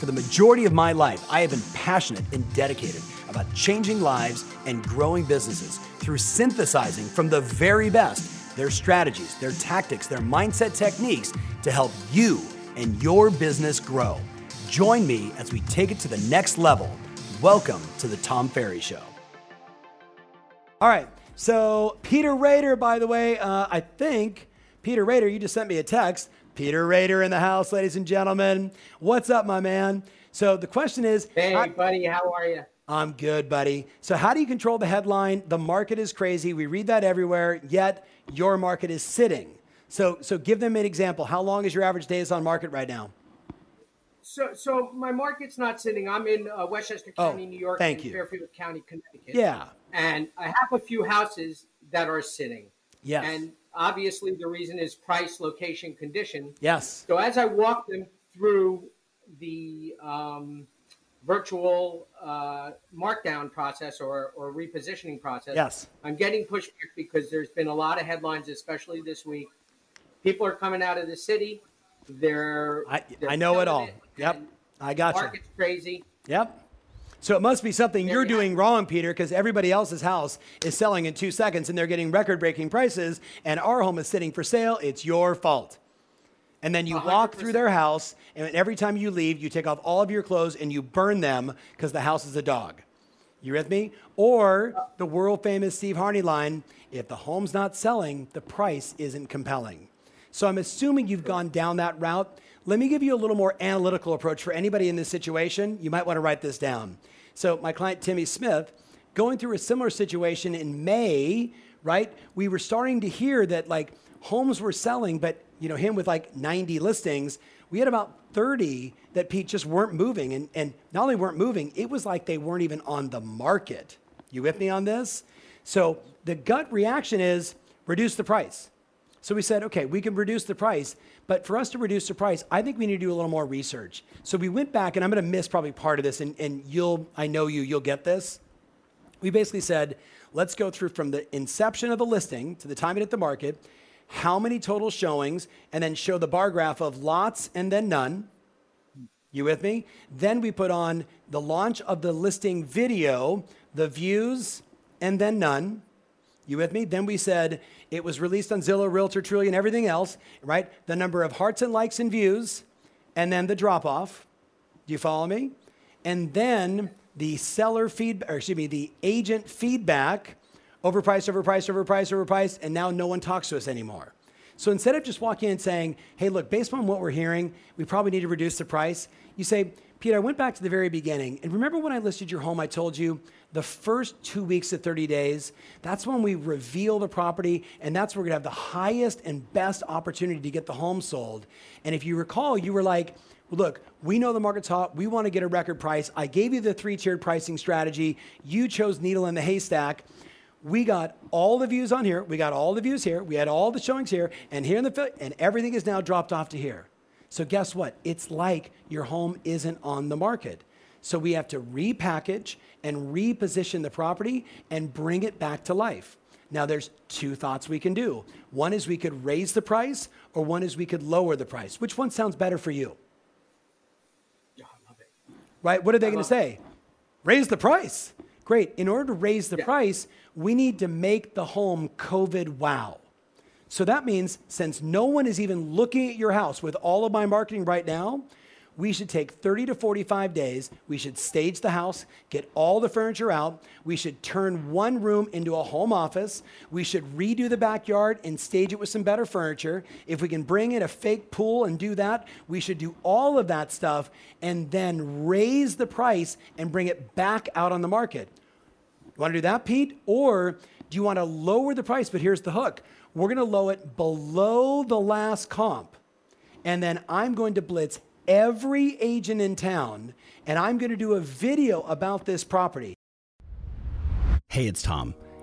For the majority of my life, I have been passionate and dedicated about changing lives and growing businesses through synthesizing from the very best their strategies, their tactics, their mindset techniques to help you and your business grow. Join me as we take it to the next level. Welcome to the Tom Ferry Show. All right, so Peter Rader, by the way, uh, I think Peter Rader, you just sent me a text. Peter Rader in the house, ladies and gentlemen. What's up, my man? So the question is Hey, how, buddy, how are you? I'm good, buddy. So, how do you control the headline? The market is crazy. We read that everywhere, yet your market is sitting. So, so give them an example. How long is your average days on market right now? So, so my market's not sitting. I'm in uh, Westchester Oh, County, New York, thank and you. Fairfield County, Connecticut. Yeah. And I have a few houses that are sitting. Yes. And obviously, the reason is price, location, condition. Yes. So as I walk them through the um, virtual uh, markdown process or, or repositioning process, Yes. I'm getting pushback because there's been a lot of headlines, especially this week. People are coming out of the city. They're I, they're I know it all. Yep. and I got you. Market's crazy. Yep. So it must be something There you're doing wrong, Peter, because everybody else's house is selling in two seconds and they're getting record breaking prices, and our home is sitting for sale. It's your fault. And then you A walk through their house, and every time you leave, you take off all of your clothes and you burn them because the house is a dog. You with me? Or the world famous Steve Harney line if the home's not selling, the price isn't compelling. So I'm assuming you've gone down that route. Let me give you a little more analytical approach for anybody in this situation. You might want to write this down. So, my client Timmy Smith, going through a similar situation in May, right? We were starting to hear that like homes were selling, but you know, him with like 90 listings, we had about 30 that Pete just weren't moving. And, and not only weren't moving, it was like they weren't even on the market. You with me on this? So the gut reaction is reduce the price. So we said, okay, we can reduce the price, but for us to reduce the price, I think we need to do a little more research. So we went back, and I'm to miss probably part of this, and, and you'll, I know you, you'll get this. We basically said, let's go through from the inception of the listing to the time it hit the market, how many total showings, and then show the bar graph of lots and then none. You with me? Then we put on the launch of the listing video, the views, and then none. You with me? Then we said it was released on Zillow, Realtor, Trulia, and everything else, right? The number of hearts and likes and views, and then the drop off. Do you follow me? And then the seller feed, or excuse me, the agent feedback, overpriced, overpriced, overpriced, overpriced, and now no one talks to us anymore. So instead of just walking in and saying, hey, look, based on what we're hearing, we probably need to reduce the price, you say, Peter, I went back to the very beginning. And remember when I listed your home, I told you the first two weeks of 30 days, that's when we reveal the property, and that's where we're gonna have the highest and best opportunity to get the home sold. And if you recall, you were like, look, we know the market's hot. We want to get a record price. I gave you the three tiered pricing strategy. You chose needle in the haystack. We got all the views on here. We got all the views here. We had all the showings here, and here in the and everything is now dropped off to here. So guess what? It's like your home isn't on the market. So we have to repackage and reposition the property and bring it back to life. Now there's two thoughts we can do. One is we could raise the price, or one is we could lower the price. Which one sounds better for you? Oh, I love it. right? What are they going to say? Raise the price. Great. In order to raise the Yeah. price, we need to make the home COVID wow. So that means since no one is even looking at your house with all of my marketing right now, we should take 30 to 45 days. We should stage the house, get all the furniture out. We should turn one room into a home office. We should redo the backyard and stage it with some better furniture. If we can bring in a fake pool and do that, we should do all of that stuff and then raise the price and bring it back out on the market. You want to do that, Pete? Or do you want to lower the price? But here's the hook we're going to lower it below the last comp. And then I'm going to blitz every agent in town and I'm going to do a video about this property. Hey, it's Tom.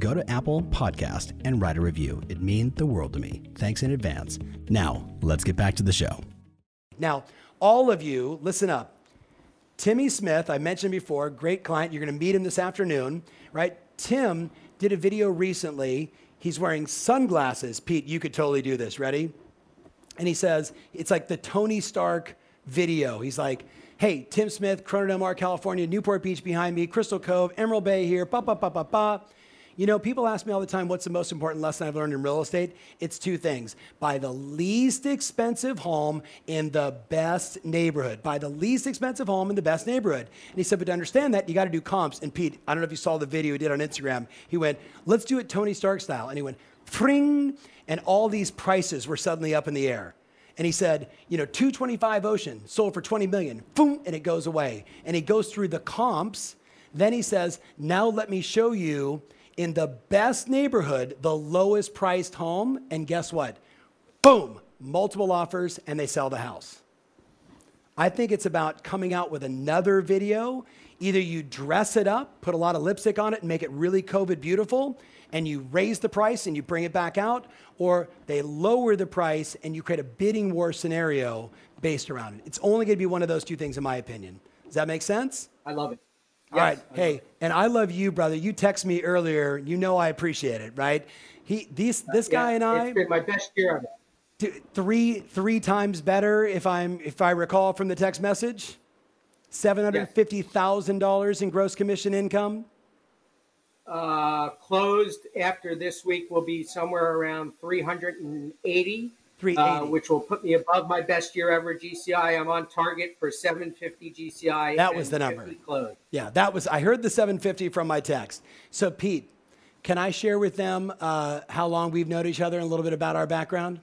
go to Apple Podcast and write a review. It means the world to me. Thanks in advance. Now, let's get back to the show. Now, all of you, listen up. Timmy Smith, I mentioned before, great client. You're going to meet him this afternoon, right? Tim did a video recently. He's wearing sunglasses. Pete, you could totally do this. Ready? And he says, it's like the Tony Stark video. He's like, hey, Tim Smith, Corona Del Mar, California, Newport Beach behind me, Crystal Cove, Emerald Bay here, ba ba ba ba ba. You know, people ask me all the time, what's the most important lesson I've learned in real estate? It's two things. Buy the least expensive home in the best neighborhood. Buy the least expensive home in the best neighborhood. And he said, but to understand that, you got to do comps. And Pete, I don't know if you saw the video he did on Instagram. He went, let's do it Tony Stark style. And he went, fring, and all these prices were suddenly up in the air. And he said, you know, 225 Ocean sold for 20 million, boom, and it goes away. And he goes through the comps. Then he says, now let me show you in the best neighborhood, the lowest priced home, and guess what? Boom, multiple offers, and they sell the house. I think it's about coming out with another video. Either you dress it up, put a lot of lipstick on it, and make it really COVID beautiful, and you raise the price and you bring it back out, or they lower the price and you create a bidding war scenario based around it. It's only going to be one of those two things, in my opinion. Does that make sense? I love it. All right. Hey, and I love you, brother. You text me earlier. You know I appreciate it, right? He, these, this guy and I. It's been my best year of it. Three, three times better if I'm, if I recall from the text message. Seven hundred fifty thousand dollars in gross commission income. Uh, closed after this week will be somewhere around three hundred and eighty. Uh, which will put me above my best year ever GCI. I'm on target for 750 GCI. That was the number. Close. Yeah, that was. I heard the 750 from my text. So Pete, can I share with them uh, how long we've known each other and a little bit about our background?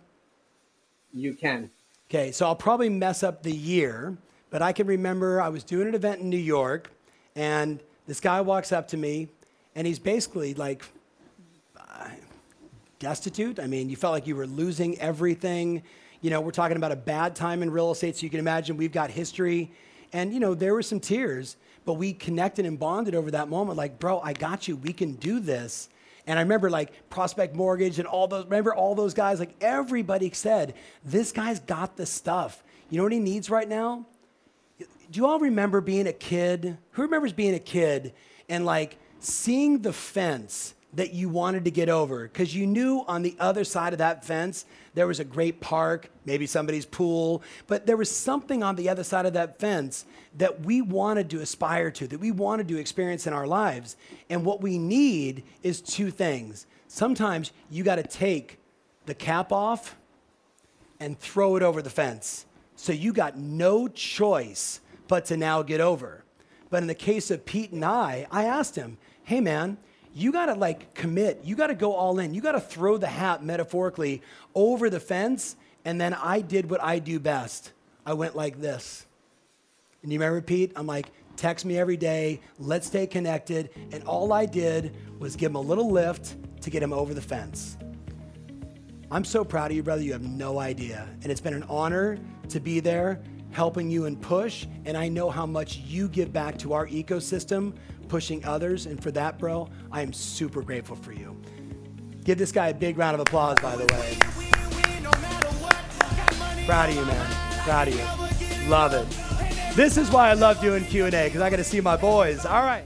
You can. Okay, so I'll probably mess up the year, but I can remember I was doing an event in New York, and this guy walks up to me, and he's basically like destitute. I mean, you felt like you were losing everything. You know, we're talking about a bad time in real estate, so you can imagine we've got history. And, you know, there were some tears, but we connected and bonded over that moment like, bro, I got you. We can do this. And I remember like Prospect Mortgage and all those, remember all those guys, like everybody said, this guy's got the stuff. You know what he needs right now? Do you all remember being a kid? Who remembers being a kid and like seeing the fence that you wanted to get over because you knew on the other side of that fence there was a great park, maybe somebody's pool, but there was something on the other side of that fence that we wanted to aspire to, that we wanted to experience in our lives. And what we need is two things. Sometimes you got to take the cap off and throw it over the fence. So you got no choice but to now get over. But in the case of Pete and I, I asked him, hey man, you got to like commit. You got to go all in. You got to throw the hat metaphorically over the fence. And then I did what I do best. I went like this. And you remember, Pete? I'm like, text me every day. Let's stay connected. And all I did was give him a little lift to get him over the fence. I'm so proud of you, brother. You have no idea. And it's been an honor to be there helping you and push. And I know how much you give back to our ecosystem pushing others. And for that, bro, I am super grateful for you. Give this guy a big round of applause, by the way. Proud of you, man. Proud of you. Love it. This is why I love doing Q&A, because I got to see my boys. All right.